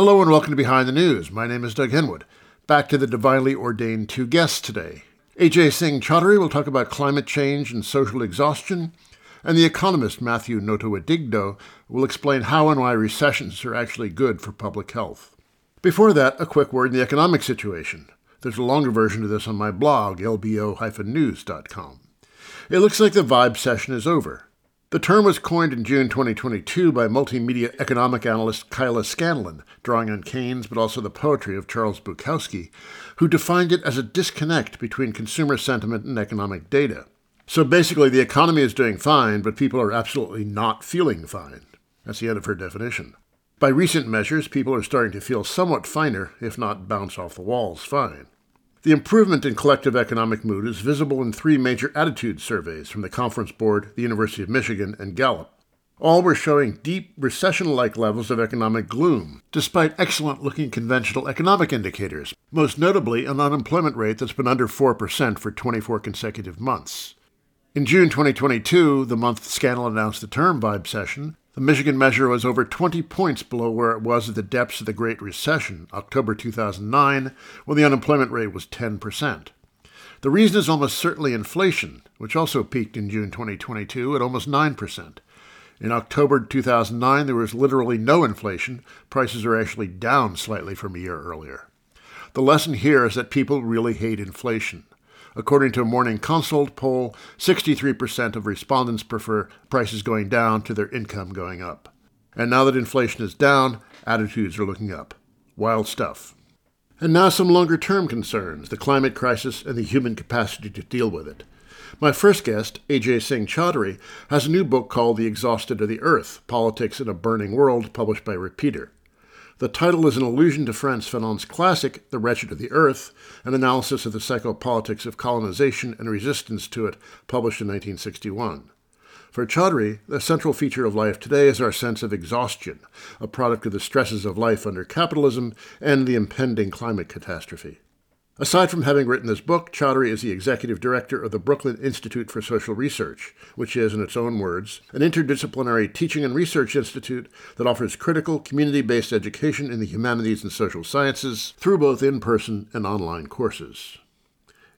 Hello and welcome to Behind the News. My name is Doug Henwood. Back to the divinely ordained two guests today. Ajay Singh Chaudhary will talk about climate change and social exhaustion, and the economist Matthew Notowidigdo will explain how and why recessions are actually good for public health. Before that, a quick word in the economic situation. There's a longer version of this on my blog, lbo-news.com. It looks like the vibecession is over. The term was coined in June 2022 by multimedia economic analyst Kyla Scanlon, drawing on Keynes but also the poetry of Charles Bukowski, who defined it as a disconnect between consumer sentiment and economic data. So basically, the economy is doing fine, but people are absolutely not feeling fine. That's the end of her definition. By recent measures, people are starting to feel somewhat finer, if not bounce off the walls fine. The improvement in collective economic mood is visible in three major attitude surveys from the Conference Board, the University of Michigan, and Gallup. All were showing deep recession like levels of economic gloom, despite excellent looking conventional economic indicators, most notably an unemployment rate that's been under 4% for 24 consecutive months. In June 2022, the month Scanlon announced the term vibecession, the Michigan measure was over 20 points below where it was at the depths of the Great Recession, October 2009, when the unemployment rate was 10%. The reason is almost certainly inflation, which also peaked in June 2022 at almost 9%. In October 2009, there was literally no inflation. Prices are actually down slightly from a year earlier. The lesson here is that people really hate inflation. According to a Morning Consult poll, 63% of respondents prefer prices going down to their income going up. And now that inflation is down, attitudes are looking up. Wild stuff. And now some longer term concerns the climate crisis and the human capacity to deal with it. My first guest, Ajay Singh Chaudhary, has a new book called The Exhausted of the Earth Politics in a Burning World, published by Repeater. The title is an allusion to Frantz Fanon's classic, The Wretched of the Earth, an analysis of the psychopolitics of colonization and resistance to it, published in 1961. For Chaudhary, the central feature of life today is our sense of exhaustion, a product of the stresses of life under capitalism and the impending climate catastrophe. Aside from having written this book, Chaudhary is the executive director of the Brooklyn Institute for Social Research, which is, in its own words, an interdisciplinary teaching and research institute that offers critical, community based education in the humanities and social sciences through both in person and online courses.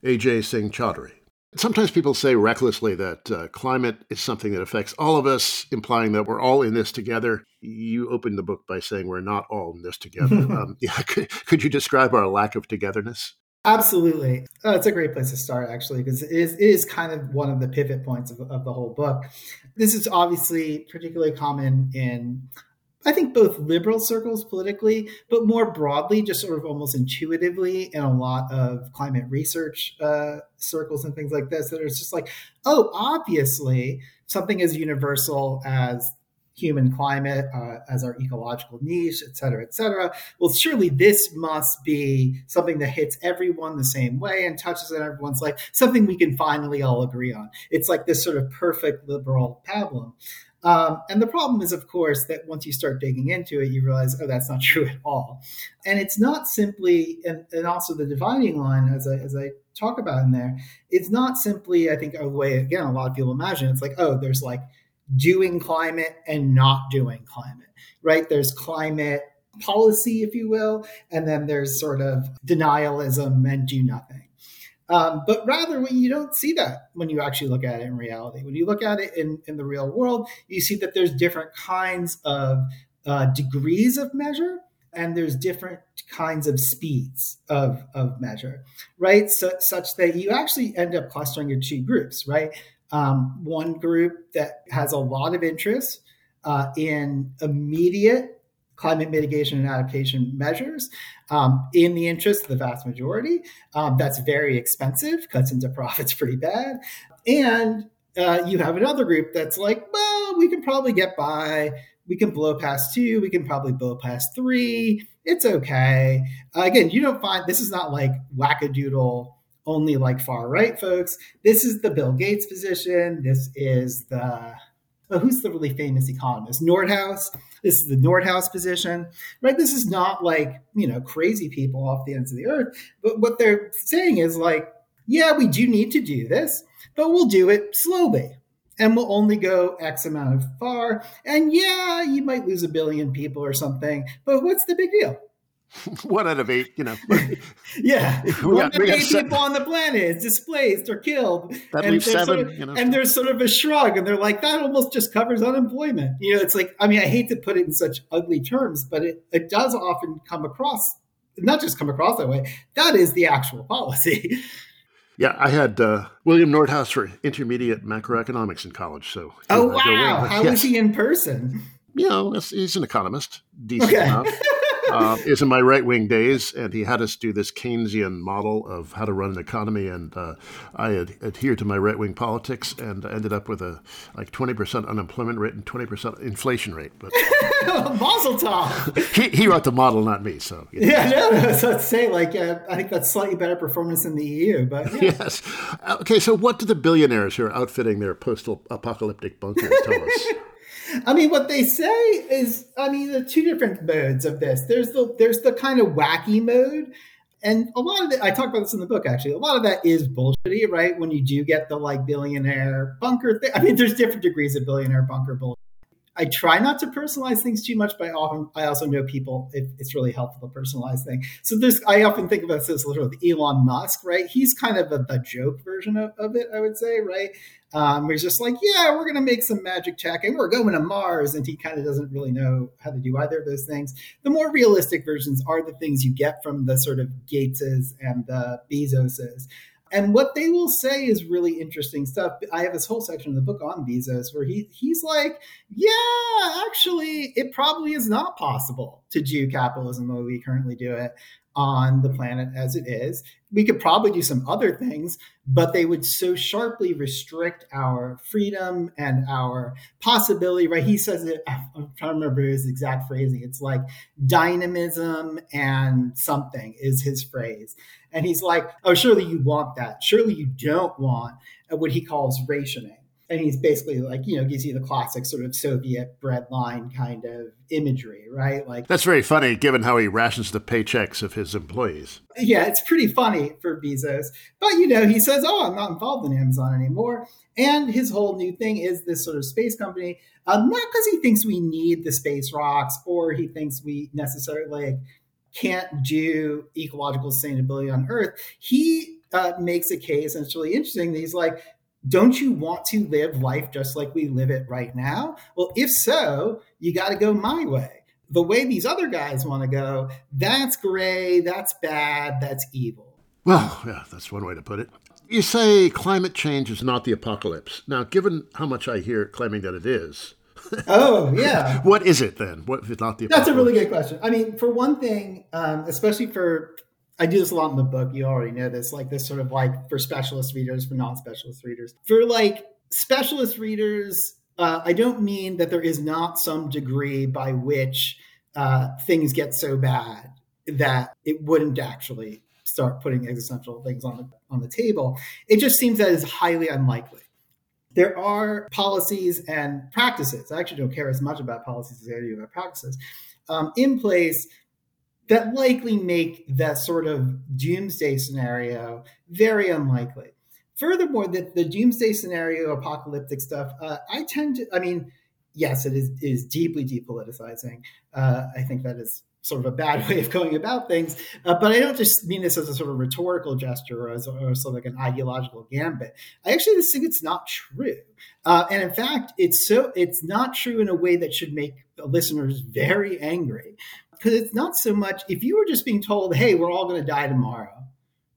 Ajay Singh Chaudhary. Sometimes people say recklessly that uh, climate is something that affects all of us, implying that we're all in this together. You opened the book by saying we're not all in this together. um, yeah, could, could you describe our lack of togetherness? Absolutely. Oh, it's a great place to start, actually, because it is, it is kind of one of the pivot points of, of the whole book. This is obviously particularly common in, I think, both liberal circles politically, but more broadly, just sort of almost intuitively in a lot of climate research uh, circles and things like this, that it's just like, oh, obviously, something as universal as human climate uh, as our ecological niche, et cetera, et cetera. Well, surely this must be something that hits everyone the same way and touches on everyone's life, something we can finally all agree on. It's like this sort of perfect liberal pablum. Um, and the problem is, of course, that once you start digging into it, you realize, oh, that's not true at all. And it's not simply, and, and also the dividing line, as I, as I talk about in there, it's not simply, I think, a way, again, a lot of people imagine it's like, oh, there's like doing climate and not doing climate, right? There's climate policy, if you will, and then there's sort of denialism and do nothing. Um, but rather, when you don't see that when you actually look at it in reality. When you look at it in, in the real world, you see that there's different kinds of uh, degrees of measure and there's different kinds of speeds of, of measure, right? So, such that you actually end up clustering your two groups, right? Um, one group that has a lot of interest uh, in immediate climate mitigation and adaptation measures um, in the interest of the vast majority. Um, that's very expensive, cuts into profits pretty bad. And uh, you have another group that's like, well, we can probably get by. We can blow past two. We can probably blow past three. It's okay. Uh, again, you don't find this is not like wackadoodle only like far right folks. This is the Bill Gates position. This is the oh, who's the really famous economist? Nordhaus. This is the Nordhaus position, right? This is not like, you know, crazy people off the ends of the earth. But what they're saying is like, yeah, we do need to do this, but we'll do it slowly and we'll only go X amount of far. And yeah, you might lose a billion people or something, but what's the big deal? one out of eight, you know. yeah, one out of eight people on the planet is displaced or killed. That and leaves seven. Sort of, you know. And there's sort of a shrug, and they're like, that almost just covers unemployment. You know, it's like, I mean, I hate to put it in such ugly terms, but it, it does often come across, not just come across that way, that is the actual policy. Yeah, I had uh, William Nordhaus for intermediate macroeconomics in college. So, oh wow, how yes. was he in person? You know, he's an economist, decent okay. enough. Uh, is in my right wing days, and he had us do this Keynesian model of how to run an economy, and uh, I ad- adhered to my right wing politics, and ended up with a like twenty percent unemployment rate and twenty percent inflation rate. But Mazel tov. He, he wrote the model, not me. So you know. yeah, no, no. So let's say like uh, I think that's slightly better performance in the EU, but yeah. yes. Okay, so what do the billionaires who are outfitting their postal apocalyptic bunkers tell us? I mean, what they say is, I mean, the two different modes of this. There's the there's the kind of wacky mode, and a lot of it. I talk about this in the book. Actually, a lot of that is bullshitty, right? When you do get the like billionaire bunker thing. I mean, there's different degrees of billionaire bunker bullshit. I try not to personalize things too much, but I often I also know people it, it's really helpful to personalize things. So there's I often think of this as sort of Elon Musk, right? He's kind of a, the joke version of, of it, I would say, right? Um, he's just like, yeah, we're going to make some magic tech and we're going to Mars. And he kind of doesn't really know how to do either of those things. The more realistic versions are the things you get from the sort of Gateses and the Bezoses. And what they will say is really interesting stuff. I have this whole section of the book on Bezos where he he's like, yeah, actually, it probably is not possible to do capitalism the way we currently do it on the planet as it is. We could probably do some other things, but they would so sharply restrict our freedom and our possibility, right? He says it, I'm trying to remember his exact phrasing. It's like dynamism and something is his phrase. And he's like, oh, surely you want that. Surely you don't want what he calls rationing and he's basically like you know gives you the classic sort of soviet bread line kind of imagery right? Like that's very funny given how he rations the paychecks of his employees. Yeah it's pretty funny for bezos. But you know he says oh i'm not involved in amazon anymore. And his whole new thing is this sort of space company. Um, not because he thinks we need the space rocks or he thinks we necessarily can't do ecological sustainability on earth. He uh, makes a case, and it's really interesting. He's like, don't you want to live life just like we live it right now? Well, if so, you got to go my way. The way these other guys want to go, that's gray, that's bad, that's evil. Well, yeah, that's one way to put it. You say climate change is not the apocalypse. Now, given how much I hear claiming that it is, oh yeah, what is it then? What if it's not the? Apocalypse? That's a really good question. I mean, for one thing, um, especially for I do this a lot in the book. You already know this, like this sort of like for specialist readers, for non-specialist readers. For like specialist readers, uh, I don't mean that there is not some degree by which uh, things get so bad that it wouldn't actually start putting existential things on the on the table. It just seems that is highly unlikely. There are policies and practices. I actually don't care as much about policies as I do about practices um, in place that likely make that sort of doomsday scenario very unlikely. Furthermore, the, the doomsday scenario, apocalyptic stuff, uh, I tend to, I mean, yes, it is, is deeply depoliticizing. Uh, I think that is sort of a bad way of going about things. Uh, but I don't just mean this as a sort of rhetorical gesture or as or sort of like an ideological gambit. I actually just think it's not true. Uh, and in fact, it's so it's not true in a way that should make listeners very angry because it's not so much if you were just being told, "Hey, we're all going to die tomorrow,"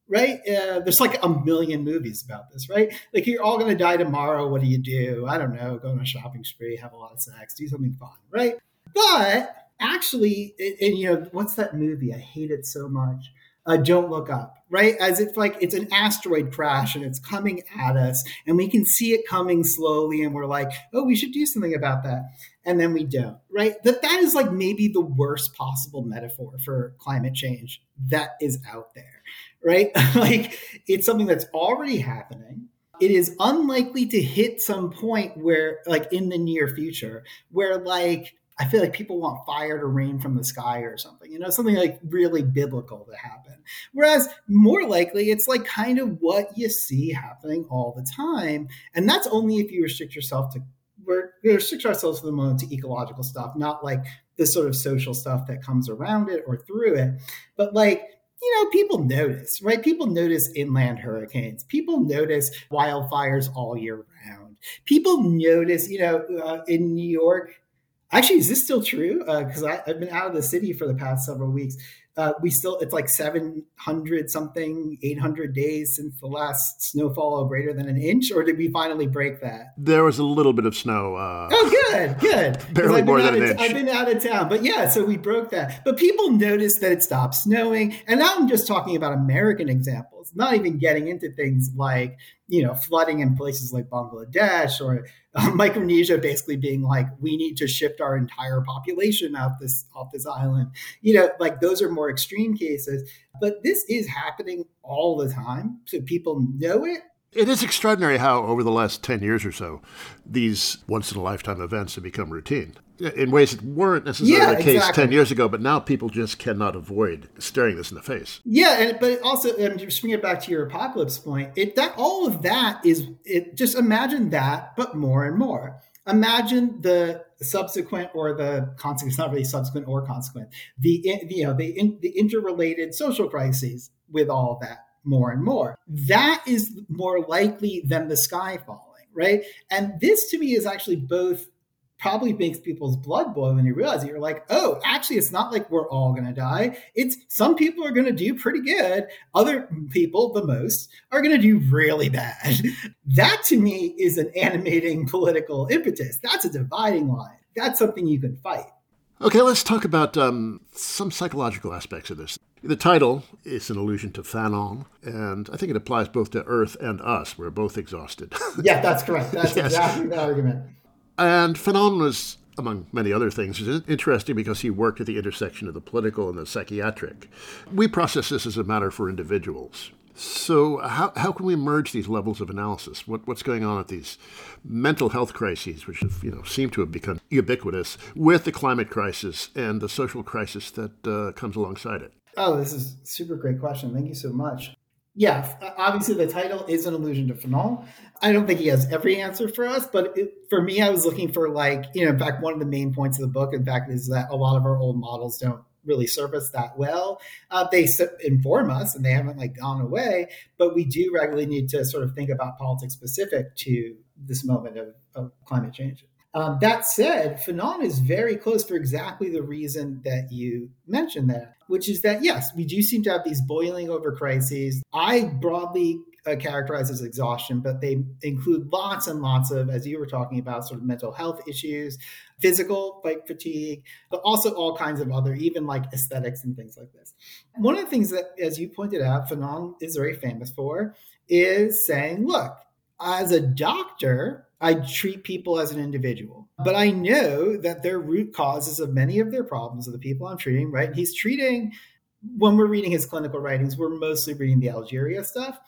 right? Uh, there's like a million movies about this, right? Like you're all going to die tomorrow. What do you do? I don't know. Go on a shopping spree, have a lot of sex, do something fun, right? But actually, and you know, what's that movie? I hate it so much. Uh, don't look up, right? As if like it's an asteroid crash and it's coming at us, and we can see it coming slowly, and we're like, oh, we should do something about that. And then we don't right? That that is like maybe the worst possible metaphor for climate change that is out there right? Like it's something that's already happening. It is unlikely to hit some point where, like in the near future, where like I feel like people want fire to rain from the sky or something, you know, something like really biblical to happen. Whereas more likely, it's like kind of what you see happening all the time. And that's only if you restrict yourself to, we're restrict ourselves for the moment to ecological stuff, not like the sort of social stuff that comes around it or through it. But like, you know, people notice, right? People notice inland hurricanes. People notice wildfires all year round. People notice, you know, uh, in New York, actually, is this still true? Because uh, I've been out of the city for the past several weeks. Uh, we still it's like 700 something 800 days since the last snowfall greater than an inch? Or did we finally break that? There was a little bit of snow uh, oh good good. barely more than an of, inch. I've been out of town. But yeah so we broke that. But people noticed that it stopped snowing. And now i'm just talking about american examples not even getting into things like you know flooding in places like bangladesh or uh, Micronesia basically being like, we need to shift our entire population off this off this island. You know, like those are more extreme cases, but this is happening all the time, so people know it. It is extraordinary how, over the last 10 years or so, these once in a lifetime events have become routine in ways that weren't necessarily yeah, the case exactly. 10 years ago, but now people just cannot avoid staring this in the face. Yeah, and but also, and just bring it back to your apocalypse point, it that all of that is it just imagine that, but more and more. Imagine the subsequent or the consequence, not really subsequent or consequent, the you know the in, the interrelated social crises with all of that more and more. That is more likely than the sky falling, right? And this to me is actually both probably makes people's blood boil when you realize it. You're like, oh, actually, it's not like we're all going to die. It's some people are going to do pretty good. Other people, the most, are going to do really bad. that to me is an animating political impetus. That's a dividing line. That's something you can fight. Okay, let's talk about um, some psychological aspects of this. The title is an allusion to Fanon, and I think it applies both to Earth and us. We're both exhausted. yeah, that's correct. That's yes. exactly the argument. And Fanon was, among many other things, interesting because he worked at the intersection of the political and the psychiatric. We process this as a matter for individuals. So, how, how can we merge these levels of analysis? What, what's going on at these mental health crises, which have, you know, seem to have become ubiquitous, with the climate crisis and the social crisis that uh, comes alongside it? Oh, this is super great question. Thank you so much yeah, obviously the title is an allusion to Fanon. I don't think he has every answer for us, but it, for me, I was looking for like, you know, in fact, one of the main points of the book, in fact, is that a lot of our old models don't really serve us that well. Uh, they inform us and they haven't like gone away, but we do regularly need to sort of think about politics specific to this moment of, of climate change. Um, that said, Fanon is very close for exactly the reason that you mentioned there, which is that, yes, we do seem to have these boiling over crises. I broadly uh, characterize as exhaustion, but they include lots and lots of, as you were talking about, sort of mental health issues, physical like fatigue, but also all kinds of other, even like aesthetics and things like this. One of the things that, as you pointed out, Fanon is very famous for is saying, look, as a doctor, I treat people as an individual. But I know that their root causes of many of their problems are the people I'm treating, right? He's treating, when we're reading his clinical writings, we're mostly reading the Algeria stuff.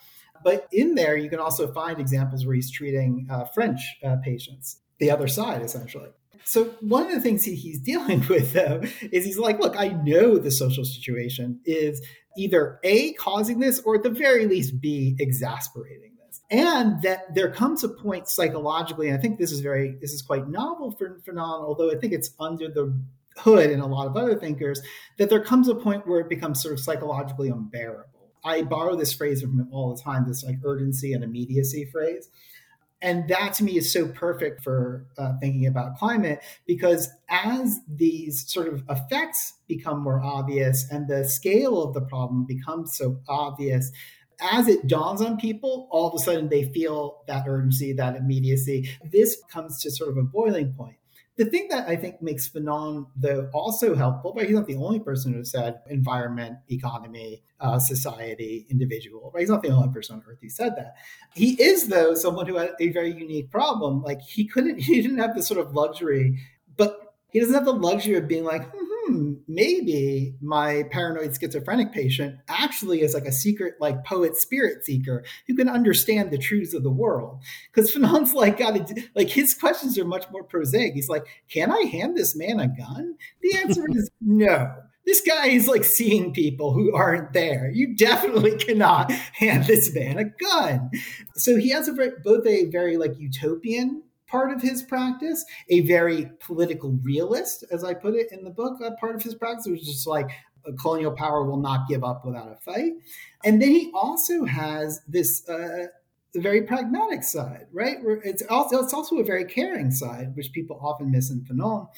But in there, you can also find examples where he's treating uh, French uh, patients, the other side, essentially. So one of the things he, he's dealing with, though, is he's like, look, I know the social situation is either A, causing this, or at the very least, B, exasperating and that there comes a point psychologically, and I think this is very this is quite novel for Fanon, although I think it's under the hood in a lot of other thinkers, that there comes a point where it becomes sort of psychologically unbearable. I borrow this phrase from him all the time, this like urgency and immediacy phrase. And that to me is so perfect for uh, thinking about climate because as these sort of effects become more obvious and the scale of the problem becomes so obvious, as it dawns on people, all of a sudden they feel that urgency, that immediacy. This comes to sort of a boiling point. The thing that I think makes Fanon, though, also helpful, but he's not the only person who said environment, economy, uh, society, individual, right? He's not the only person on earth who said that. He is, though, someone who had a very unique problem. Like he couldn't, he didn't have the sort of luxury, but he doesn't have the luxury of being like, hmm, hmm, maybe my paranoid schizophrenic patient actually is like a secret, like poet spirit seeker who can understand the truths of the world. Because Fanon's like, got like his questions are much more prosaic. He's like, can I hand this man a gun? The answer is no this guy is like seeing people who aren't there. You definitely cannot hand this man a gun. So he has a very, both a very like utopian part of his practice, a very political realist, as I put it in the book, a part of his practice, is just like colonial power will not give up without a fight. And then he also has this uh, very pragmatic side, right? Where it's also it's also a very caring side, which people often miss in Fanon,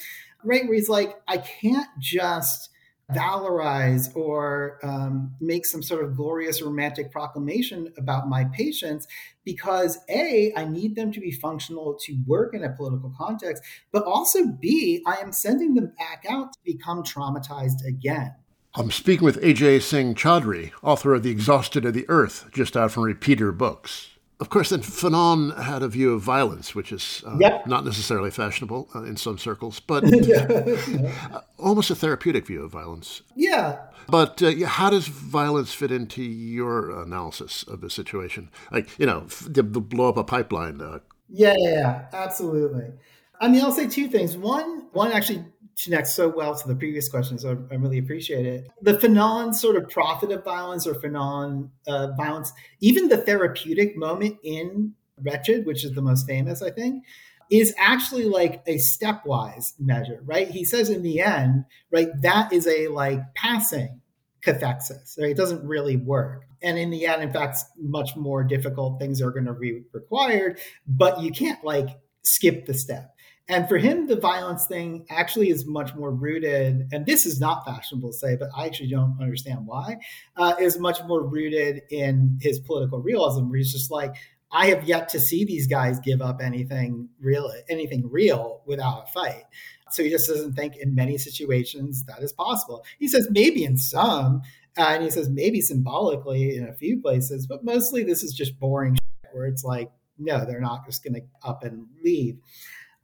right? Where he's like, I can't just valorize or um, make some sort of glorious romantic proclamation about my patients because a i need them to be functional to work in a political context but also b i am sending them back out to become traumatized again. I'm speaking with Ajay singh Chaudhary author of the exhausted of the earth just out from repeater books of course, then Fanon had a view of violence, which is uh, yep. not necessarily fashionable uh, in some circles, but uh, almost a therapeutic view of violence. Yeah. But uh, how does violence fit into your analysis of the situation? Like, you know, the, the blow up a pipeline. Uh, yeah, yeah, yeah, absolutely. I mean, I'll say two things. One, one actually connects so well to the previous question, so I, really appreciate it. The Fanon sort of prophet of violence or Fanon uh, violence, even the therapeutic moment in Wretched, which is the most famous, I think, is actually like a stepwise measure, right? He says in the end, right, that is a like passing cathexis, right? It doesn't really work. And in the end, in fact, much more difficult things are going to be required, but you can't like skip the step. And for him, the violence thing actually is much more rooted, and this is not fashionable to say, but I actually don't understand why, uh, is much more rooted in his political realism, where he's just like, I have yet to see these guys give up anything real, anything real without a fight. So he just doesn't think in many situations that is possible. He says maybe in some, uh, and he says maybe symbolically in a few places, but mostly this is just boring where it's like, no, they're not just going to up and leave.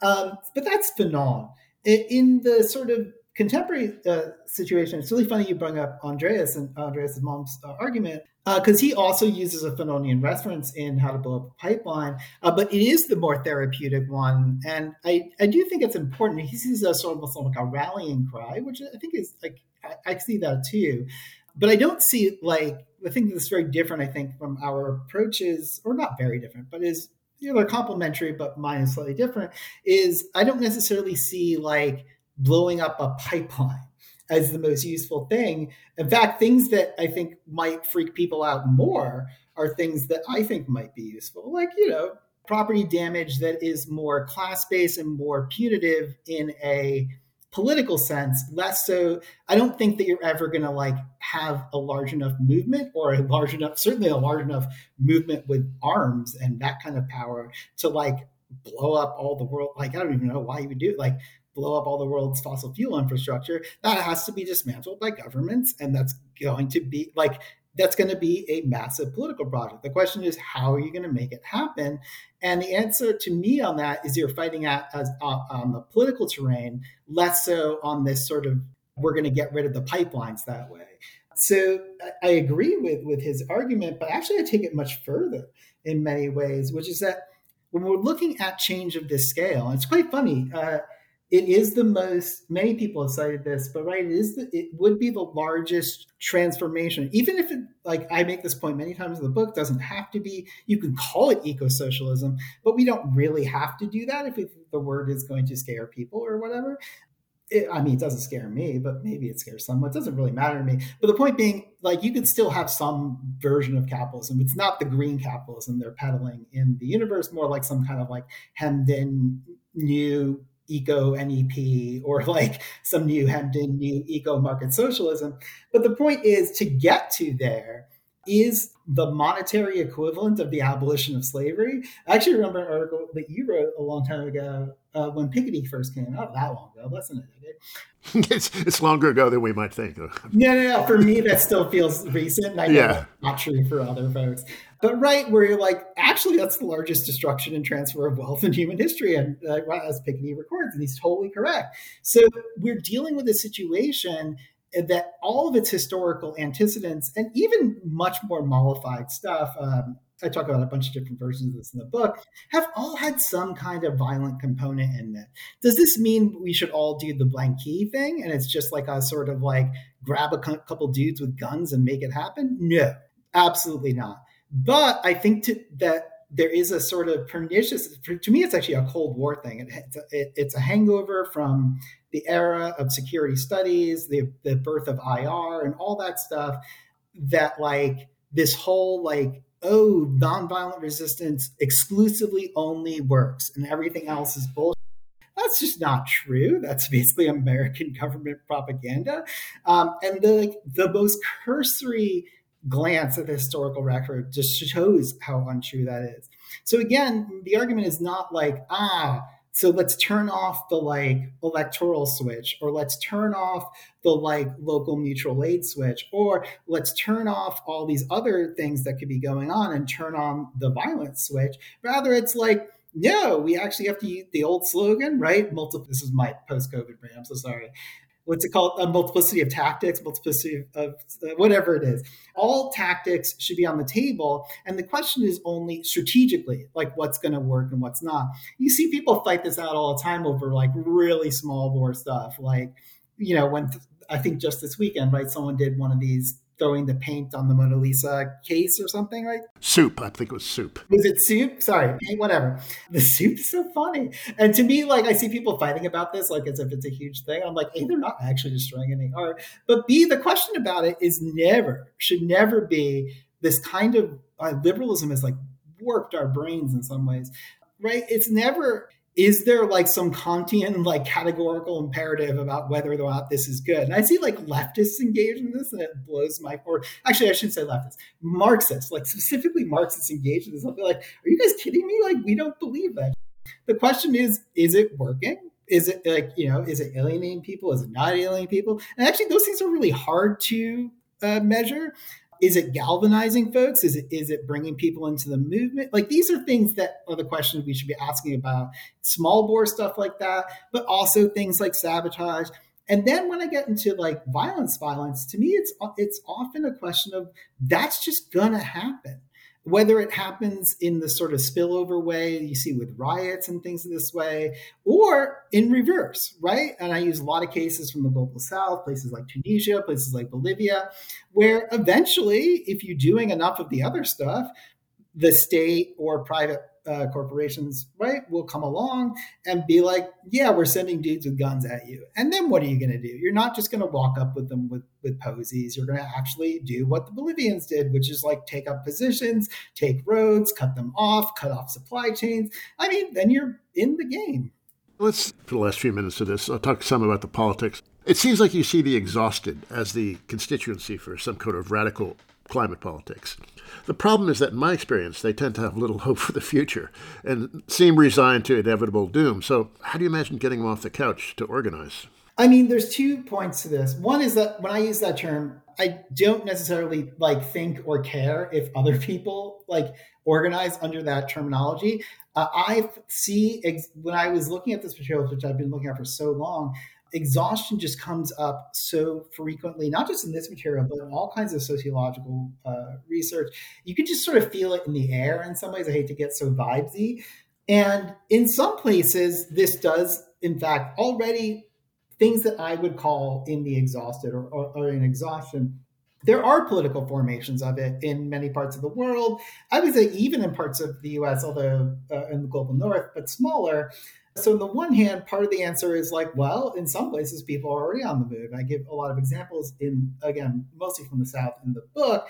Um, but that's Fanon. In the sort of contemporary uh, situation, it's really funny you bring up Andreas and Andreas Malm's uh, argument because uh, he also uses a Fanonian reference in How to Blow Up a Pipeline, uh, but it is the more therapeutic one. And I, I do think it's important. He sees a sort of like a rallying cry, which I think is like, I, I see that too. But I don't see like, the thing that's very different, I think, from our approaches, or not very different, but is you know, they're complementary, but mine is slightly different, is I don't necessarily see like blowing up a pipeline as the most useful thing. In fact, things that I think might freak people out more are things that I think might be useful, like, you know, property damage that is more class based and more punitive in a political sense, less so. I don't think that you're ever going to like have a large enough movement or a large enough, certainly a large enough movement with arms and that kind of power to like blow up all the world. Like, I don't even know why you would do it. Like, blow up all the world's fossil fuel infrastructure. That has to be dismantled by governments. And that's going to be like, that's going to be a massive political project. The question is, how are you going to make it happen? And the answer to me on that is you're fighting at as, uh, on the political terrain, less so on this sort of we're going to get rid of the pipelines that way. So I agree with with his argument, but actually I take it much further in many ways, which is that when we're looking at change of this scale, and it's quite funny. Uh, it is the most many people have cited this but right it is the, it would be the largest transformation even if it like i make this point many times in the book doesn't have to be you can call it eco-socialism but we don't really have to do that if the word is going to scare people or whatever it, I mean, it doesn't scare me, but maybe it scares someone. It doesn't really matter to me. But the point being, like, you could still have some version of capitalism. It's not the green capitalism they're peddling in the universe, more like some kind of like hemmed in new eco NEP or like some new hemmed in new eco market socialism. But the point is to get to there, is the monetary equivalent of the abolition of slavery. I actually remember an article that you wrote a long time ago uh, when Piketty first came out, that long ago, less than a decade. it's, it's longer ago than we might think. no, no, no. For me, that still feels recent. I know yeah. not true for other folks. But right, where you're like, actually, that's the largest destruction and transfer of wealth in human history, and uh, as Piketty records, and he's totally correct. So we're dealing with a situation that all of its historical antecedents and even much more mollified stuff um, I talk about a bunch of different versions of this in the book, have all had some kind of violent component in it. Does this mean we should all do the blanquet thing and it's just like a sort of like grab a couple dudes with guns and make it happen? No, absolutely not. But I think to, that there is a sort of pernicious, to me, it's actually a Cold War thing. It, it's, a, it, it's a hangover from the era of security studies, the, the birth of IR, and all that stuff that like this whole like oh nonviolent resistance exclusively only works and everything else is bullshit that's just not true. That's basically American government propaganda. Um, and the the most cursory glance at the historical record just shows how untrue that is. So again, the argument is not like ah so let's turn off the like electoral switch, or let's turn off the like local mutual aid switch, or let's turn off all these other things that could be going on and turn on the violence switch. Rather, it's like, no, we actually have to use the old slogan, right? Multiple. This is my post-COVID brain. I'm so sorry what's it called? A multiplicity of tactics, multiplicity of uh, whatever it is. All tactics should be on the table. And the question is only strategically, like what's going to work and what's not. You see people fight this out all the time over like really small bore stuff. Like, you know, when th- I think just this weekend, right, someone did one of these throwing the paint on the Mona Lisa case or something, right? Soup. I think it was soup. Was it soup? Sorry, paint, whatever. The soup's so funny. And to me, like I see people fighting about this like as if it's a huge thing. I'm like, A, they're not actually destroying any art. But B, the question about it is never, should never be this kind of uh, liberalism has like warped our brains in some ways. Right? It's never is there like some Kantian like categorical imperative about whether or not this is good? And I see like leftists engaged in this, and it blows my or actually I shouldn't say leftists, Marxists, like specifically Marxists engaged in this. I'll be like, are you guys kidding me? Like we don't believe that. The question is, is it working? Is it like you know, is it alienating people? Is it not alienating people? And actually, those things are really hard to uh, measure is it galvanizing folks? Is it is it bringing people into the movement? Like these are things that are the questions we should be asking about. Small bore stuff like that but also things like sabotage. And then when i get into like violence violence to me it's it's often a question of that's just gonna happen whether it happens in the sort of spillover way you see with riots and things this way, or in reverse, right? And I use a lot of cases from the global south, places like Tunisia, places like Bolivia, where eventually, if you're doing enough of the other stuff, the state or private uh, corporations, right, will come along and be like, yeah, we're sending dudes with guns at you. And then what are you going to do? You're not just going to walk up with them with, with posies. You're going to actually do what the Bolivians did, which is like take up positions, take roads, cut them off, cut off supply chains. I mean, then you're in the game. Let's, for the last few minutes of this, I'll talk some about the politics. It seems like you see the exhausted as the constituency for some kind of radical climate politics. The problem is that, in my experience, they tend to have little hope for the future and seem resigned to inevitable doom. So, how do you imagine getting them off the couch to organize? I mean, there's two points to this. One is that when I use that term, I don't necessarily like think or care if other people like organize under that terminology. Uh, I see ex- when I was looking at this material, which I've been looking at for so long, exhaustion just comes up so frequently, not just in this material, but in all kinds of sociological uh, research. You can just sort of feel it in the air in some ways. I hate to get so vibesy. And in some places, this does, in fact, already things that I would call in the exhausted or, or, or in exhaustion. There are political formations of it in many parts of the world. I would say even in parts of the US, although uh, in the global north, but smaller. So, on the one hand, part of the answer is like, well, in some places, people are already on the move. I give a lot of examples in, again, mostly from the South in the book.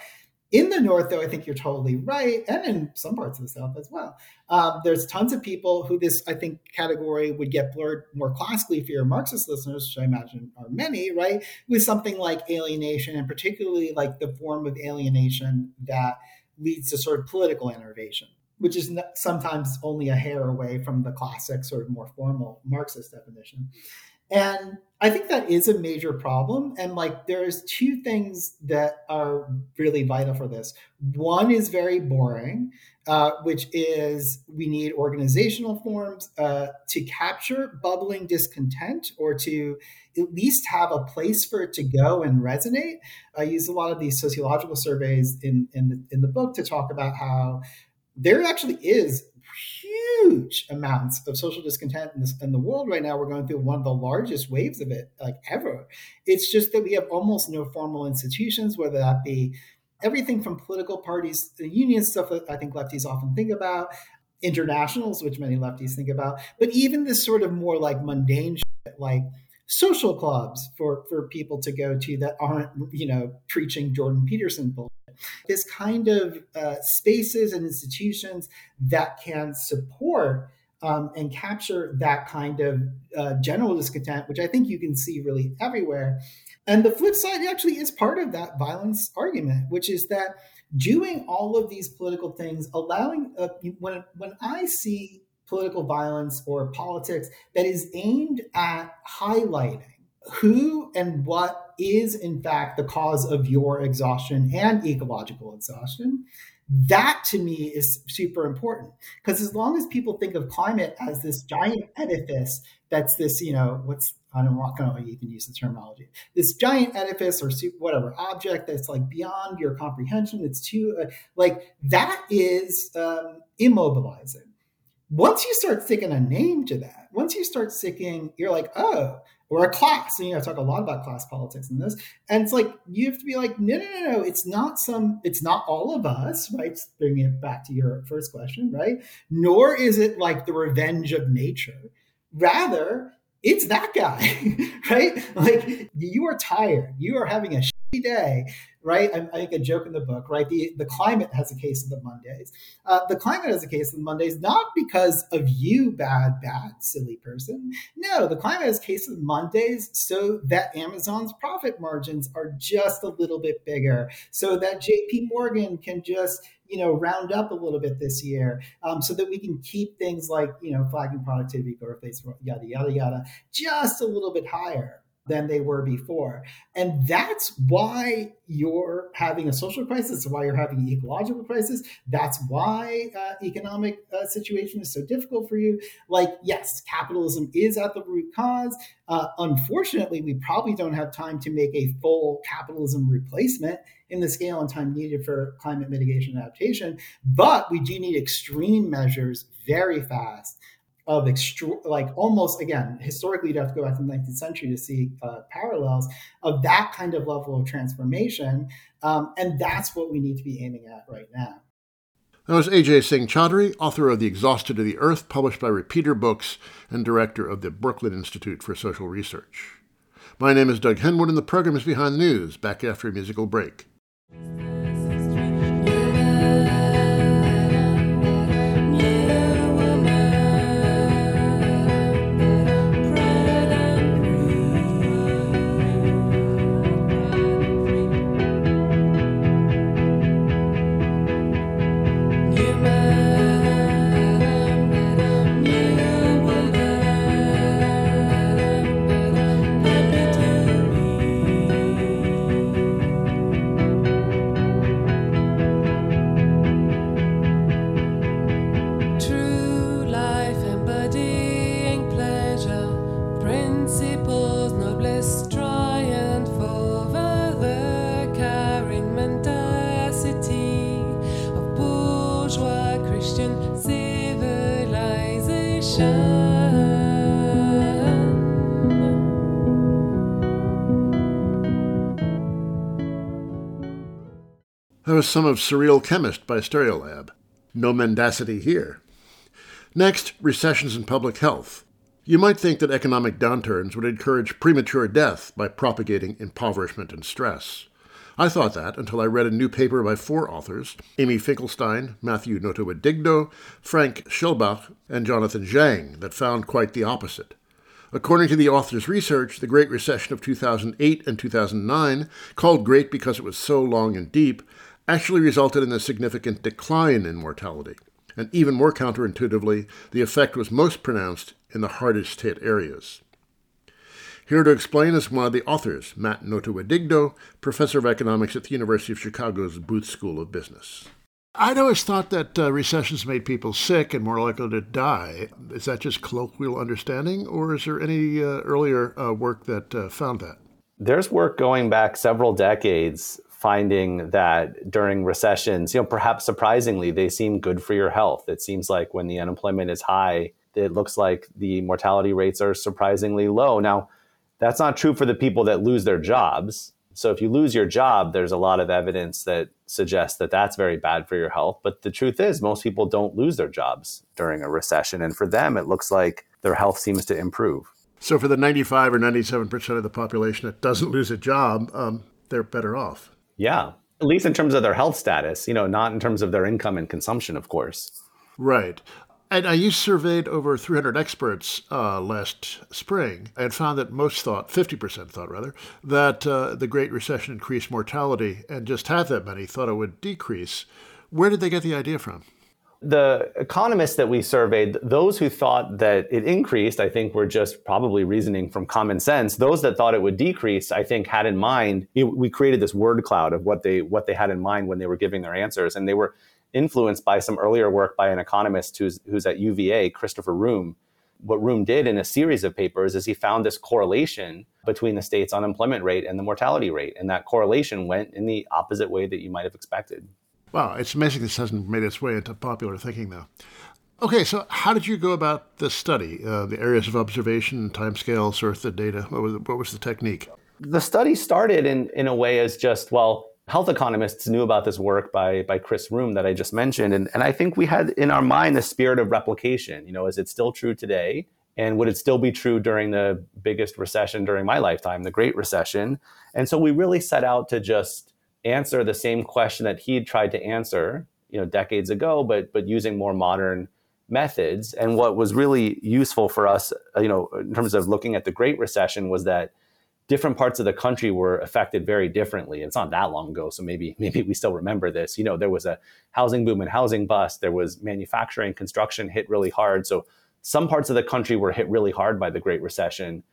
In the North, though, I think you're totally right, and in some parts of the South as well. Um, there's tons of people who this, I think, category would get blurred more classically for your Marxist listeners, which I imagine are many, right? With something like alienation, and particularly like the form of alienation that leads to sort of political innovation, which is sometimes only a hair away from the classic, sort of more formal Marxist definition. And I think that is a major problem. And like, there's two things that are really vital for this. One is very boring, uh, which is we need organizational forms uh, to capture bubbling discontent or to at least have a place for it to go and resonate. I use a lot of these sociological surveys in, in, the, in the book to talk about how there actually is huge amounts of social discontent in, this, in, the world right now. We're going through one of the largest waves of it, like ever. It's just that we have almost no formal institutions, whether that be everything from political parties, uh, the union stuff that I think lefties often think about, internationals, which many lefties think about, but even this sort of more like mundane shit, like social clubs for for people to go to that aren't you know preaching Jordan Peterson bullshit. This kind of uh, spaces and institutions that can support um, and capture that kind of uh, general discontent, which I think you can see really everywhere. And the flip side actually is part of that violence argument, which is that doing all of these political things, allowing uh, when when I see political violence or politics that is aimed at highlighting who and what is in fact the cause of your exhaustion and ecological exhaustion that to me is super important because as long as people think of climate as this giant edifice that's this you know what's I don't know even use the terminology. This giant edifice or super, whatever object that's like beyond your comprehension. It's too uh, like that is um, immobilizing once you start sticking a name to that, once you start sticking, you're like, oh, or a class. And you know, I talk a lot about class politics in this. And it's like you have to be like, no, no, no, no. It's not some, it's not all of us, right? Bringing it back to your first question, right? Nor is it like the revenge of nature. Rather, it's that guy, right? Like you are tired, you are having a day, right? I, I, make a joke in the book, right? The, the climate has a case of the Mondays. Uh, the climate has a case of the Mondays, not because of you, bad, bad, silly person. No, the climate has a case of Mondays so that Amazon's profit margins are just a little bit bigger, so that JP Morgan can just you know round up a little bit this year um, so that we can keep things like you know flagging productivity growth rates yada yada yada just a little bit higher than they were before. And that's why you're having a social crisis, why you're having an ecological crisis. That's why uh, economic uh, situation is so difficult for you. Like, yes, capitalism is at the root cause. Uh, unfortunately, we probably don't have time to make a full capitalism replacement in the scale and time needed for climate mitigation and adaptation. But we do need extreme measures very fast of like almost again, historically, you'd have to go back to the 19th century to see uh, parallels of that kind of level of transformation. Um, and that's what we need to be aiming at right now. That was Ajay Singh Chaudhary, author of The Exhausted of the Earth, published by Repeater Books, and director of the Brooklyn Institute for Social Research. My name is Doug Henwood, and the program is Behind the News, back after a musical break. Some of Surrealchemist by Stereolab. No mendacity here. Next, recessions in public health. You might think that economic downturns would encourage premature death by propagating impoverishment and stress. I thought that until I read a new paper by four authors Amy Finkelstein, Matthew Notowidigdo, Frank Schilbach, and Jonathan Zhang that found quite the opposite. According to the author's research, the Great Recession of 2008 and 2009, called great because it was so long and deep, actually resulted in a significant decline in mortality. And even more counterintuitively, the effect was most pronounced in the hardest hit areas. Here to explain is one of the authors, Matt Notowidigdo, professor of economics at the University of Chicago's Booth School of Business. I'd always thought that uh, recessions made people sick and more likely to die. Is that just colloquial understanding, or is there any uh, earlier uh, work that uh, found that? There's work going back several decades finding that during recessions, you know, perhaps surprisingly, they seem good for your health. It seems like when the unemployment is high, it looks like the mortality rates are surprisingly low. Now, that's not true for the people that lose their jobs. So if you lose your job, there's a lot of evidence that suggests that that's very bad for your health. But the truth is, most people don't lose their jobs during a recession. And for them, it looks like their health seems to improve. So for the 95 or 97% of the population that doesn't lose a job, um, they're better off. Yeah. At least in terms of their health status, you know, not in terms of their income and consumption, of course. Right. And I you surveyed over 300 experts uh, last spring and found that most thought, 50% thought rather, that uh, the Great Recession increased mortality, and just half that many thought it would decrease. Where did they get the idea from? The economists that we surveyed, those who thought that it increased, I think were just probably reasoning from common sense. Those that thought it would decrease, I think had in mind, we created this word cloud of what they what they had in mind when they were giving their answers. And they were influenced by some earlier work by an economist who's, who's at UVA, Christopher Ruhm. What Ruhm did in a series of papers is he found this correlation between the state's unemployment rate and the mortality rate. And that correlation went in the opposite way that you might have expected. Wow, it's amazing this hasn't made its way into popular thinking, though. Okay, so how did you go about this study? Uh, the areas of observation, timescale, source of data. What was, what was the technique? The study started in, in a way as just, well, health economists knew about this work by by Chris Ruhm that I just mentioned, and and I think we had in our mind the spirit of replication. You know, is it still true today? And would it still be true during the biggest recession during my lifetime, the Great Recession? And so we really set out to just answer the same question that he tried to answer, you know, decades ago, but but using more modern methods. And what was really useful for us, uh, you know, in terms of looking at the Great Recession, was that different parts of the country were affected very differently. It's not that long ago, so maybe maybe we still remember this. You know, there was a housing boom and housing bust. There was manufacturing, construction hit really hard. So some parts of the country were hit really hard by the Great Recession,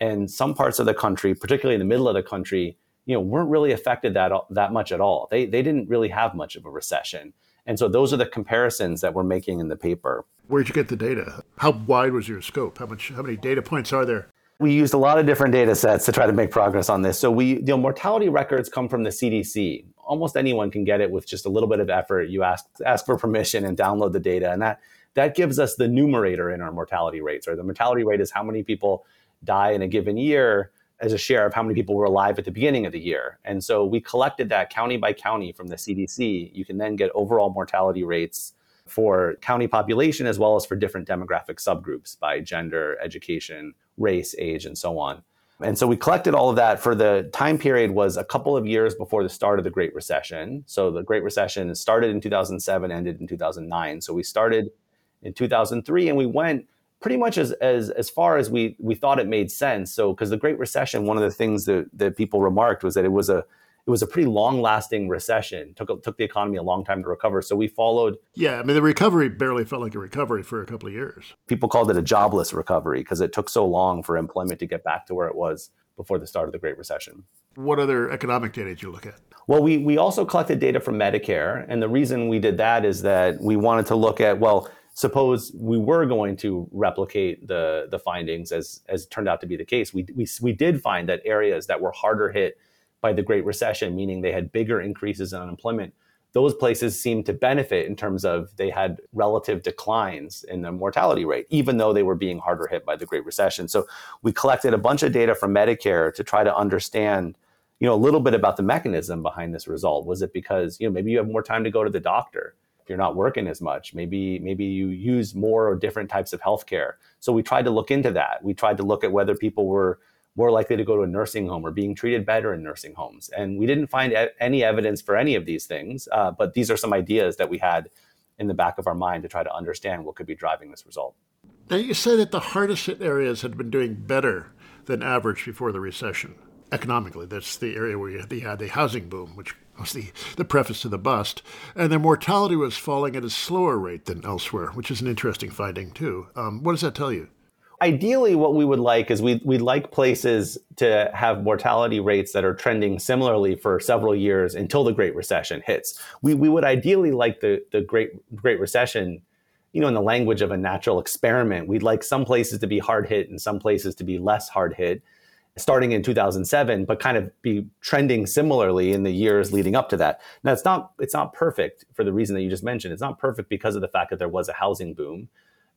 and some parts of the country, particularly in the middle of the country, you know, weren't really affected that that much at all. They they didn't really have much of a recession. And so those are the comparisons that we're making in the paper. Where'd you get the data? How wide was your scope? How much how many data points are there? we used a lot of different data sets to try to make progress on this. So we, you know, mortality records come from the CDC. Almost anyone can get it with just a little bit of effort. You ask ask for permission and download the data, and that that gives us the numerator in our mortality rates. Or the mortality rate is how many people die in a given year as a share of how many people were alive at the beginning of the year. And so we collected that county by county from the CDC. You can then get overall mortality rates for county population as well as for different demographic subgroups by gender, education, race, age, and so on. And so we collected all of that for the time period was a couple of years before the start of the Great Recession. So the Great Recession started in 2007, ended in 2009. So we started in 2003 and we went pretty much as, as, as far as we, we thought it made sense. So because the Great Recession, one of the things that, that people remarked was that it was a it was a pretty long lasting recession. Took took the economy a long time to recover. So we followed. Yeah, I mean the recovery barely felt like a recovery for a couple of years. People called it a jobless recovery because it took so long for employment to get back to where it was before the start of the Great Recession. What other economic data did you look at? Well, we we also collected data from Medicare, and the reason we did that is that we wanted to look at well suppose we were going to replicate the the findings as as turned out to be the case we, we we did find that areas that were harder hit by the Great Recession, meaning they had bigger increases in unemployment, those places seemed to benefit in terms of they had relative declines in the mortality rate, even though they were being harder hit by the Great Recession. So we collected a bunch of data from Medicare to try to understand, you know, a little bit about the mechanism behind this result. Was it because, you know, maybe you have more time to go to the doctor? You're not working as much, maybe maybe you use more or different types of healthcare. So we tried to look into that. We tried to look at whether people were more likely to go to a nursing home or being treated better in nursing homes. And we didn't find any evidence for any of these things, uh, but these are some ideas that we had in the back of our mind to try to understand what could be driving this result. Now, you say that the hardest hit areas had been doing better than average before the recession economically. That's the area where you had the housing boom, which was the, the preface to the bust. And their mortality was falling at a slower rate than elsewhere, which is an interesting finding, too. Um, what does that tell you? Ideally, what we would like is we, we'd like places to have mortality rates that are trending similarly for several years until the Great Recession hits. We, we would ideally like the, the Great, Great Recession, you know, in the language of a natural experiment. We'd like some places to be hard hit and some places to be less hard hit starting in 2007 but kind of be trending similarly in the years leading up to that now it's not it's not perfect for the reason that you just mentioned it's not perfect because of the fact that there was a housing boom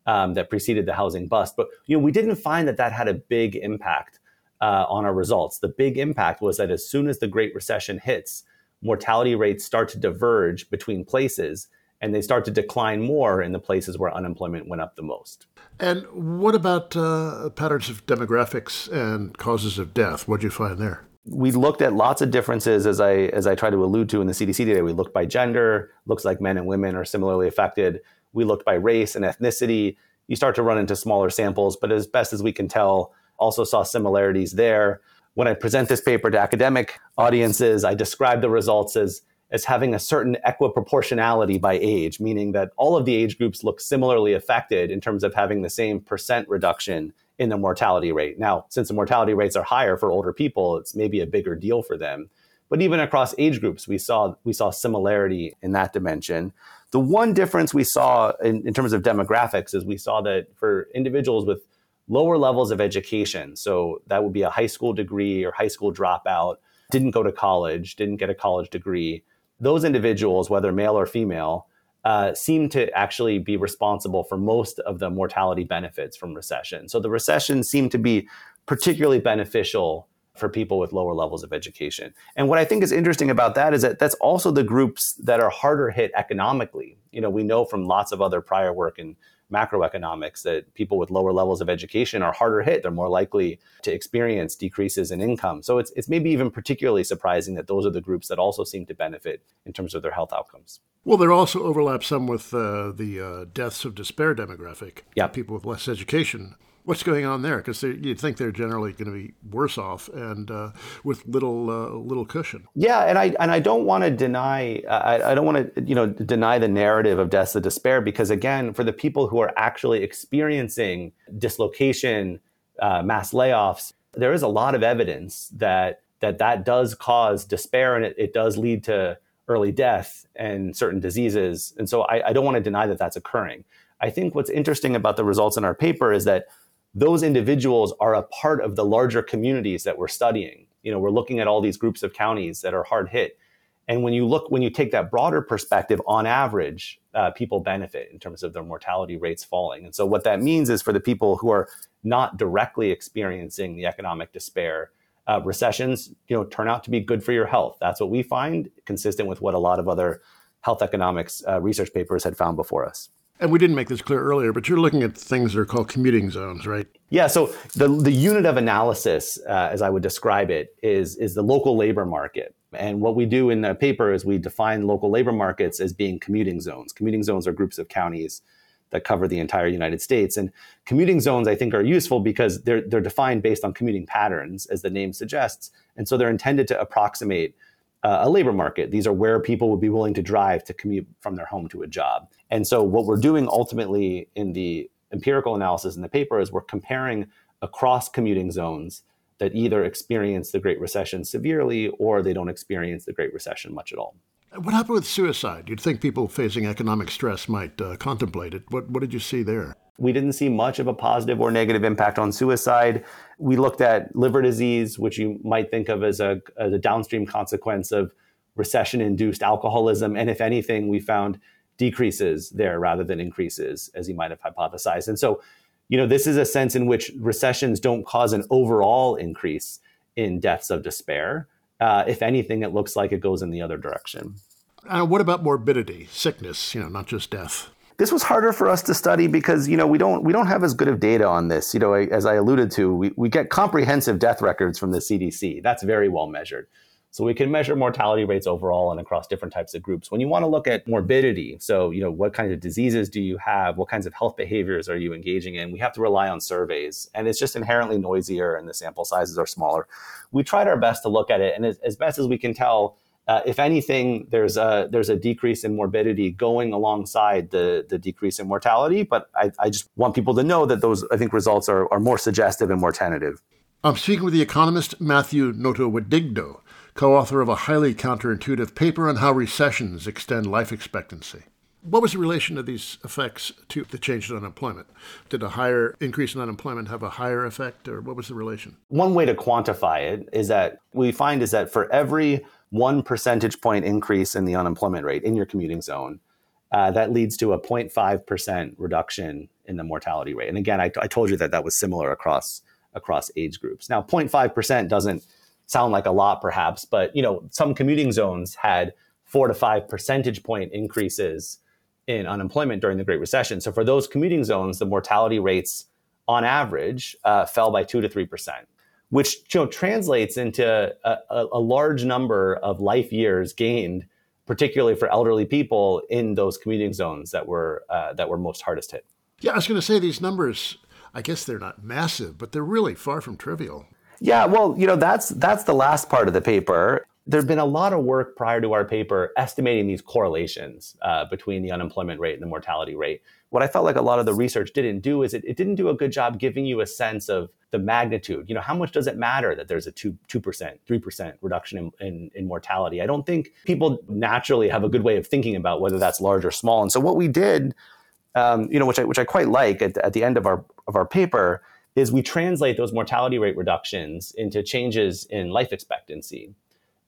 um, that preceded the housing bust. But you know, we didn't find that that had a big impact uh, on our results. The big impact was that as soon as the Great Recession hits, mortality rates start to diverge between places, and they start to decline more in the places where unemployment went up the most. And what about uh, patterns of demographics and causes of death? What did you find there? we looked at lots of differences as I as I tried to allude to in the CDC data. We looked by gender. Looks like men and women are similarly affected. We looked by race and ethnicity. You start to run into smaller samples, but as best as we can tell, also saw similarities there. When I present this paper to academic audiences, I describe the results as, as having a certain equiproportionality by age, meaning that all of the age groups look similarly affected in terms of having the same percent reduction in the mortality rate. Now, since the mortality rates are higher for older people, it's maybe a bigger deal for them. But even across age groups, we saw we saw similarity in that dimension. The one difference we saw in, in terms of demographics is we saw that for individuals with lower levels of education, so that would be a high school degree or high school dropout, didn't go to college, didn't get a college degree, those individuals, whether male or female, uh, seem to actually be responsible for most of the mortality benefits from recession. So the recession seemed to be particularly beneficial for people with lower levels of education. And what I think is interesting about that is that that's also the groups that are harder hit economically. You know, we know from lots of other prior work in macroeconomics that people with lower levels of education are harder hit. They're more likely to experience decreases in income. So it's, it's maybe even particularly surprising that those are the groups that also seem to benefit in terms of their health outcomes. Well, there also overlaps some with uh, the uh, deaths of despair demographic. Yeah. People with less education what's going on there? Because you'd think they're generally going to be worse off and uh, with little uh, little cushion. Yeah, and I and I don't want to deny I, I don't want to you know deny the narrative of deaths of despair because again, for the people who are actually experiencing dislocation, uh, mass layoffs, there is a lot of evidence that that that does cause despair and it, it does lead to early death and certain diseases. And so I, I don't want to deny that that's occurring. I think what's interesting about the results in our paper is that those individuals are a part of the larger communities that we're studying. You know, we're looking at all these groups of counties that are hard hit. And when you look, when you take that broader perspective, on average, uh, people benefit in terms of their mortality rates falling. And so, what that means is for the people who are not directly experiencing the economic despair, uh, recessions, you know, turn out to be good for your health. That's what we find, consistent with what a lot of other health economics uh, research papers had found before us. And we didn't make this clear earlier, but you're looking at things that are called commuting zones, right? Yeah. So the the unit of analysis, uh, as I would describe it, is is the local labor market. And what we do in the paper is we define local labor markets as being commuting zones. Commuting zones are groups of counties that cover the entire United States. And commuting zones, I think, are useful because they're they're defined based on commuting patterns, as the name suggests. And so they're intended to approximate uh, a labor market. These are where people would be willing to drive to commute from their home to a job. And so, what we're doing ultimately in the empirical analysis in the paper is we're comparing across commuting zones that either experience the Great Recession severely or they don't experience the Great Recession much at all. What happened with suicide? You'd think people facing economic stress might uh, contemplate it. What, what did you see there? We didn't see much of a positive or negative impact on suicide. We looked at liver disease, which you might think of as a, as a downstream consequence of recession induced alcoholism. And if anything, we found decreases there rather than increases, as you might have hypothesized. And so, you know, this is a sense in which recessions don't cause an overall increase in deaths of despair. Uh, if anything, it looks like it goes in the other direction. Uh, what about morbidity, sickness, you know, not just death? this was harder for us to study because you know we don't we don't have as good of data on this. You know, as I alluded to, we, we get comprehensive death records from the CDC. That's very well measured. So we can measure mortality rates overall and across different types of groups. When you want to look at morbidity, so you know what kinds of diseases do you have, what kinds of health behaviors are you engaging in, we have to rely on surveys, and it's just inherently noisier and the sample sizes are smaller. We tried our best to look at it, and as, as best as we can tell, uh, if anything, there's a there's a decrease in morbidity going alongside the the decrease in mortality. But I, I just want people to know that those I think results are, are more suggestive and more tentative. I'm speaking with the economist Matthew Notowidigdo, co-author of a highly counterintuitive paper on how recessions extend life expectancy. What was the relation of these effects to the change in unemployment? Did a higher increase in unemployment have a higher effect, or what was the relation? One way to quantify it is that we find is that for every one percentage point increase in the unemployment rate in your commuting zone, uh, that leads to a 0.5% reduction in the mortality rate. And again, I, I, told you that that was similar across across age groups. Now, 0.5% doesn't sound like a lot, perhaps, but you know, some commuting zones had four to five percentage point increases in unemployment during the Great Recession. So for those commuting zones, the mortality rates on average uh, fell by two to three percent which you know, translates into a, a, large number of life years gained, particularly for elderly people in those commuting zones that were uh, that were most hardest hit. Yeah, I was going to say these numbers. I guess they're not massive, but they're really far from trivial. Yeah, well, you know that's that's the last part of the paper. There's been a lot of work prior to our paper estimating these correlations uh, between the unemployment rate and the mortality rate what I felt like a lot of the research didn't do is it, it didn't do a good job giving you a sense of the magnitude. You know, how much does it matter that there's a two two percent, three percent reduction in, in, in mortality? I don't think people naturally have a good way of thinking about whether that's large or small. And so what we did, um, you know, which I which I quite like at, at the end of our of our paper is we translate those mortality rate reductions into changes in life expectancy.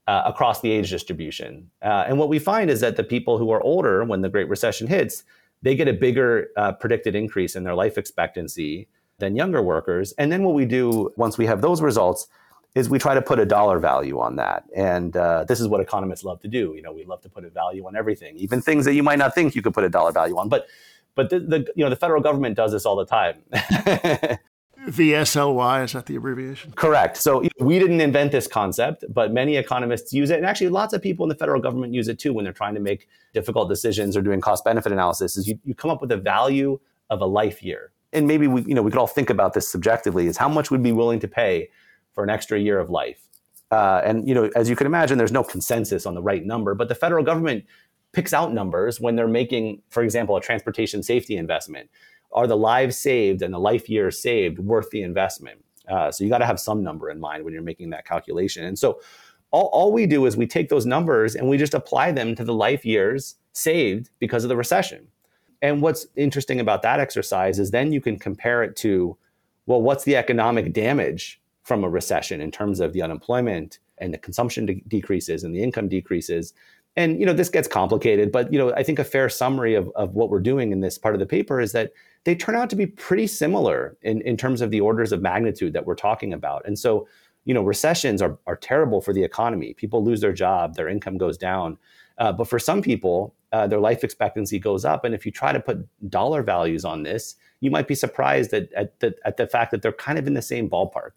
Uh, across the age distribution. Uh, and what we find is that the people who are older when the Great Recession hits, they get a bigger uh, predicted increase in their life expectancy than younger workers. And then what we do once we have those results is we try to put a dollar value on that. And uh, this is what economists love to do. You know, we love to put a value on everything, even things that you might not think you could put a dollar value on. But but the, the you know the federal government does this all the time. VSLY, is that the abbreviation? Correct. So we didn't invent this concept, but many economists use it. And actually, lots of people in the federal government use it too when they're trying to make difficult decisions or doing cost benefit analysis. Is you, you come up with a value of a life year. And maybe we, you know, we could all think about this subjectively is how much would be willing to pay for an extra year of life? Uh, and, you know, as you can imagine, there's no consensus on the right number, but the federal government picks out numbers when they're making, for example, a transportation safety investment are the lives saved and the life years saved worth the investment? Uh, so you got to have some number in mind when you're making that calculation. And so all, all we do is we take those numbers and we just apply them to the life years saved because of the recession. And what's interesting about that exercise is then you can compare it to, well, what's the economic damage from a recession in terms of the unemployment and the consumption de- decreases and the income decreases and you know this gets complicated but you know i think a fair summary of, of what we're doing in this part of the paper is that they turn out to be pretty similar in, in terms of the orders of magnitude that we're talking about. And so you know recessions are, are terrible for the economy. People lose their job their income goes down. Uh, but for some people uh, their life expectancy goes up. And if you try to put dollar values on this you might be surprised at, at, the, at the fact that they're kind of in the same ballpark.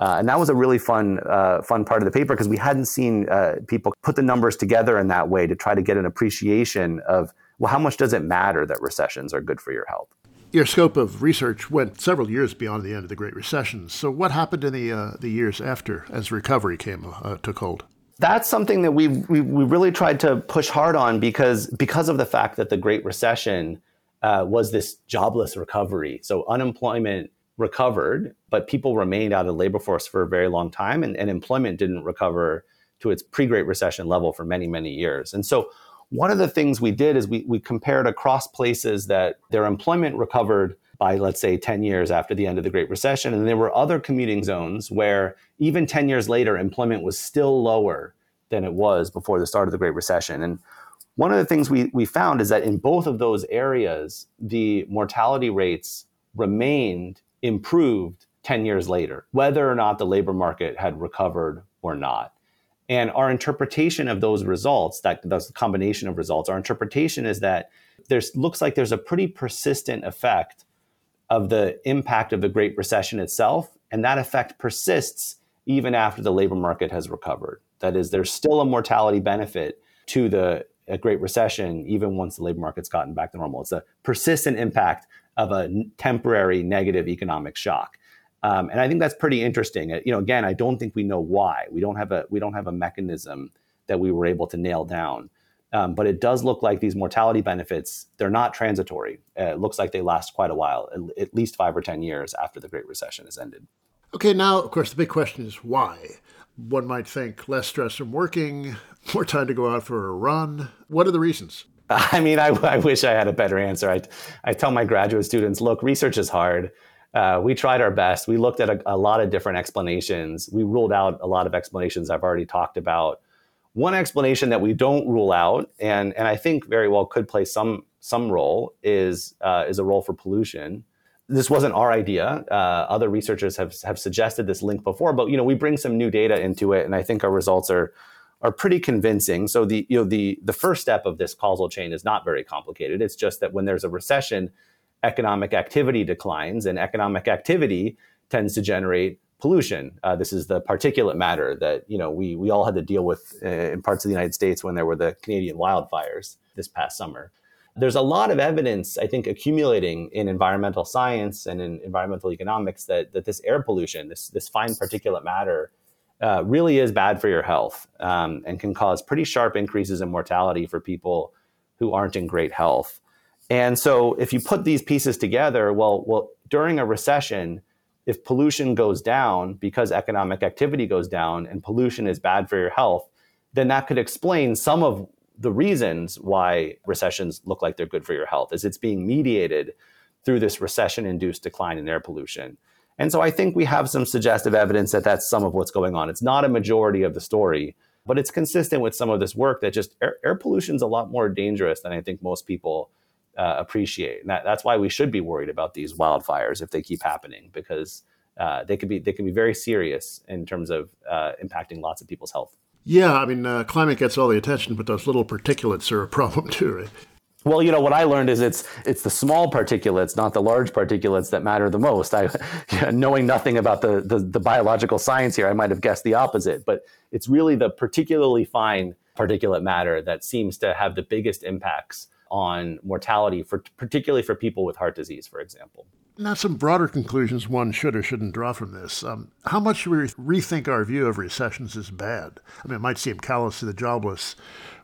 Uh, and that was a really fun, uh, fun part of the paper because we hadn't seen uh, people put the numbers together in that way to try to get an appreciation of, well, how much does it matter that recessions are good for your health? Your scope of research went several years beyond the end of the Great Recession. So, what happened in the uh, the years after, as recovery came uh, took hold? That's something that we we we really tried to push hard on because because of the fact that the Great Recession uh, was this jobless recovery. So unemployment recovered, but people remained out of the labor force for a very long time, and, and employment didn't recover to its pre Great Recession level for many, many years. And so, one of the things we did is we, we compared across places that their employment recovered by, let's say, 10 years after the end of the Great Recession. And there were other commuting zones where even 10 years later, employment was still lower than it was before the start of the Great Recession. And one of the things we, we found is that in both of those areas, the mortality rates remained improved 10 years later, whether or not the labor market had recovered or not. And our interpretation of those results, that that's the combination of results, our interpretation is that there's looks like there's a pretty persistent effect of the impact of the Great Recession itself, and that effect persists even after the labor market has recovered. That is, there's still a mortality benefit to the Great Recession, even once the labor market's gotten back to normal. It's a persistent impact of a temporary negative economic shock. Um, and I think that's pretty interesting. Uh, you know, again, I don't think we know why. We don't have a we don't have a mechanism that we were able to nail down. Um, but it does look like these mortality benefits they're not transitory. Uh, it looks like they last quite a while, at, at least five or ten years after the Great Recession has ended. Okay, now of course the big question is why. One might think less stress from working, more time to go out for a run. What are the reasons? I mean, I, I wish I had a better answer. I, I tell my graduate students, look, research is hard. Uh, we tried our best. We looked at a, a, lot of different explanations. We ruled out a lot of explanations I've already talked about. One explanation that we don't rule out, and, and I think very well could play some some role, is uh, is a role for pollution. This wasn't our idea. Uh, other researchers have have suggested this link before, but you know we bring some new data into it, and I think our results are are pretty convincing. So the you know the the first step of this causal chain is not very complicated. It's just that when there's a recession, economic activity declines, and economic activity tends to generate pollution. Uh, this is the particulate matter that you know we we all had to deal with uh, in parts of the United States when there were the Canadian wildfires this past summer. There's a lot of evidence, I think, accumulating in environmental science and in environmental economics that that this air pollution, this this fine particulate matter, uh, really is bad for your health um, and can cause pretty sharp increases in mortality for people who aren't in great health. And so, if you put these pieces together, well, well, during a recession, if pollution goes down because economic activity goes down and pollution is bad for your health, then that could explain some of the reasons why recessions look like they're good for your health, is it's being mediated through this recession-induced decline in air pollution. And so I think we have some suggestive evidence that that's some of what's going on. It's not a majority of the story, but it's consistent with some of this work that just air, air pollution is a lot more dangerous than I think most people uh, appreciate. And that, that's why we should be worried about these wildfires if they keep happening, because uh, they could be they can be very serious in terms of uh, impacting lots of people's health. Yeah, I mean, uh, climate gets all the attention, but those little particulates are a problem too, right? Well, you know what I learned is it's it's the small particulates, not the large particulates, that matter the most. I, knowing nothing about the, the, the biological science here, I might have guessed the opposite. But it's really the particularly fine particulate matter that seems to have the biggest impacts on mortality, for particularly for people with heart disease, for example. Now, some broader conclusions one should or shouldn't draw from this. Um, how much should we rethink our view of recessions as bad? I mean, it might seem callous to the jobless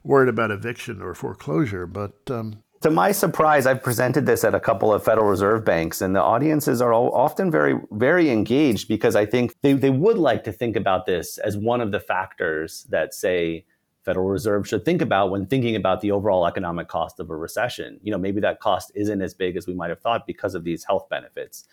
worried about eviction or foreclosure, but. Um... to my surprise, I've presented this at a couple of Federal Reserve banks, and the audiences are often very, very engaged because I think they, they would like to think about this as one of the factors that, say, Federal Reserve should think about when thinking about the overall economic cost of a recession. You know, maybe that cost isn't as big as we might have thought because of these health benefits.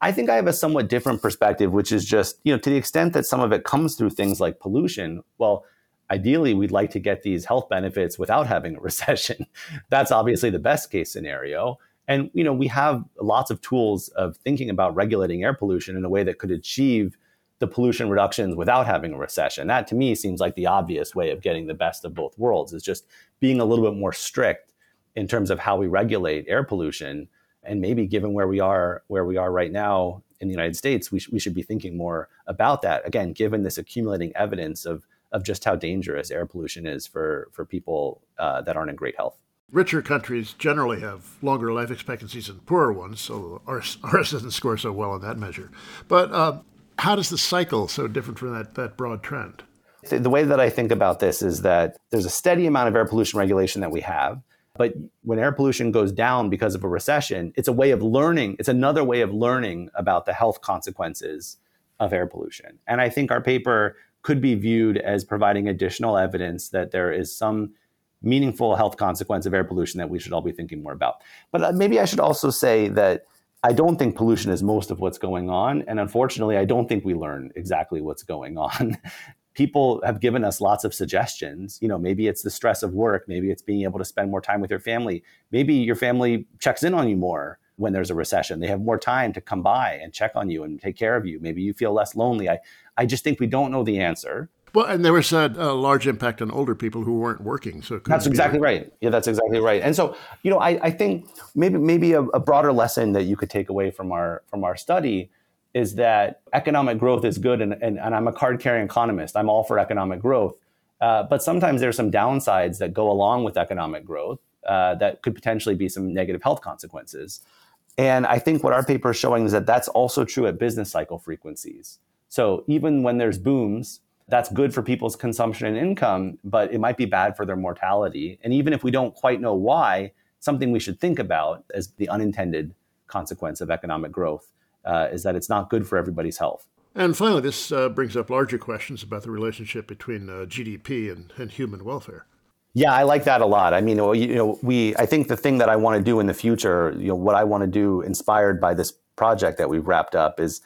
I think I have a somewhat different perspective, which is just, you know, to the extent that some of it comes through things like pollution, well, ideally we'd like to get these health benefits without having a recession. That's obviously the best case scenario. And you know, we have lots of tools of thinking about regulating air pollution in a way that could achieve the pollution reductions without having a recession. That to me seems like the obvious way of getting the best of both worlds is just being a little bit more strict in terms of how we regulate air pollution and maybe given where we are where we are right now in the United States, we, sh- we should be thinking more about that. Again, given this accumulating evidence of of just how dangerous air pollution is for for people uh, that aren't in great health. Richer countries generally have longer life expectancies than poorer ones, so ours, ours doesn't score so well on that measure. But uh, how does the cycle so different from that, that broad trend? The way that I think about this is that there's a steady amount of air pollution regulation that we have. But when air pollution goes down because of a recession, it's a way of learning. It's another way of learning about the health consequences of air pollution. And I think our paper could be viewed as providing additional evidence that there is some meaningful health consequence of air pollution that we should all be thinking more about. But uh, maybe I should also say that I don't think pollution is most of what's going on. And unfortunately, I don't think we learn exactly what's going on. People have given us lots of suggestions. You know, maybe it's the stress of work. Maybe it's being able to spend more time with your family. Maybe your family checks in on you more when there's a recession. They have more time to come by and check on you and take care of you. Maybe you feel less lonely. I, I just think we don't know the answer. Well, and there was a, a, large impact on older people who weren't working. So that's exactly right. Yeah, that's exactly right. And so, you know, I, I think maybe maybe a, a broader lesson that you could take away from our from our study is that economic growth is good, and, and, and I'm a card carrying economist. I'm all for economic growth. Uh, but sometimes there's some downsides that go along with economic growth uh, that could potentially be some negative health consequences. And I think what our paper is showing is that that's also true at business cycle frequencies. So even when there's booms, that's good for people's consumption and income, but it might be bad for their mortality. And even if we don't quite know why, something we should think about as the unintended consequence of economic growth uh, is that it's not good for everybody's health. And finally, this uh, brings up larger questions about the relationship between uh, GDP and, and human welfare. Yeah, I like that a lot. I mean, you know, we I think the thing that I want to do in the future, you know, what I want to do inspired by this project that we've wrapped up is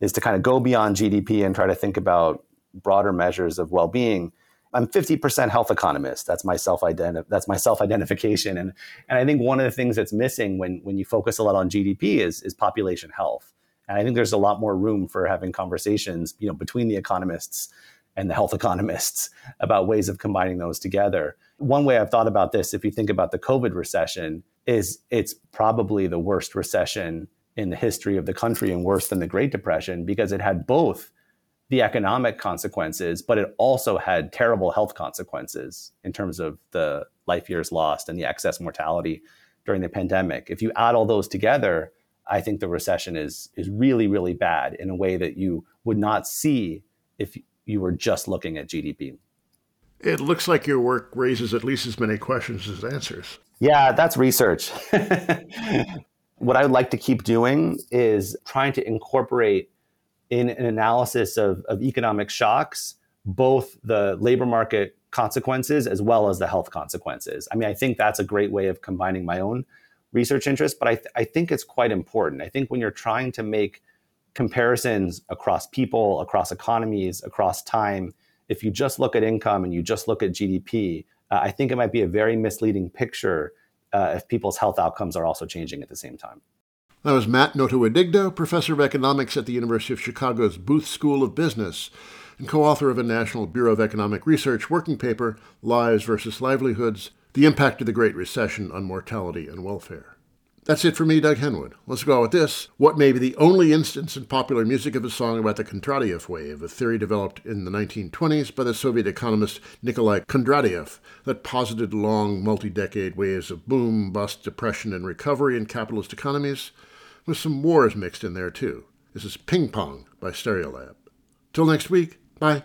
is to kind of go beyond GDP and try to think about broader measures of well-being. I'm 50% health economist. That's my self that's my self-identification and and I think one of the things that's missing when when you focus a lot on GDP is is population health. And I think there's a lot more room for having conversations, you know, between the economists and the health economists about ways of combining those together. One way I've thought about this, if you think about the COVID recession, is it's probably the worst recession in the history of the country and worse than the Great Depression because it had both the economic consequences, but it also had terrible health consequences in terms of the life years lost and the excess mortality during the pandemic. If you add all those together, I think the recession is is really really bad in a way that you would not see if you were just looking at GDP. It looks like your work raises at least as many questions as answers. Yeah, that's research. what I would like to keep doing is trying to incorporate in an analysis of, of economic shocks both the labor market consequences as well as the health consequences. I mean, I think that's a great way of combining my own research interests, but I, th- I think it's quite important. I think when you're trying to make comparisons across people, across economies, across time, if you just look at income and you just look at GDP, uh, I think it might be a very misleading picture uh, if people's health outcomes are also changing at the same time. That was Matt Notowidigdo, professor of economics at the University of Chicago's Booth School of Business and co author of a National Bureau of Economic Research working paper, Lives versus Livelihoods The Impact of the Great Recession on Mortality and Welfare. That's it for me, Doug Henwood. Let's go out with this. What may be the only instance in popular music of a song about the Kondratiev wave, a theory developed in the 1920s by the Soviet economist Nikolai Kondratiev that posited long, multi decade waves of boom, bust, depression, and recovery in capitalist economies, with some wars mixed in there too. This is Ping Pong by Stereolab. Till next week, bye.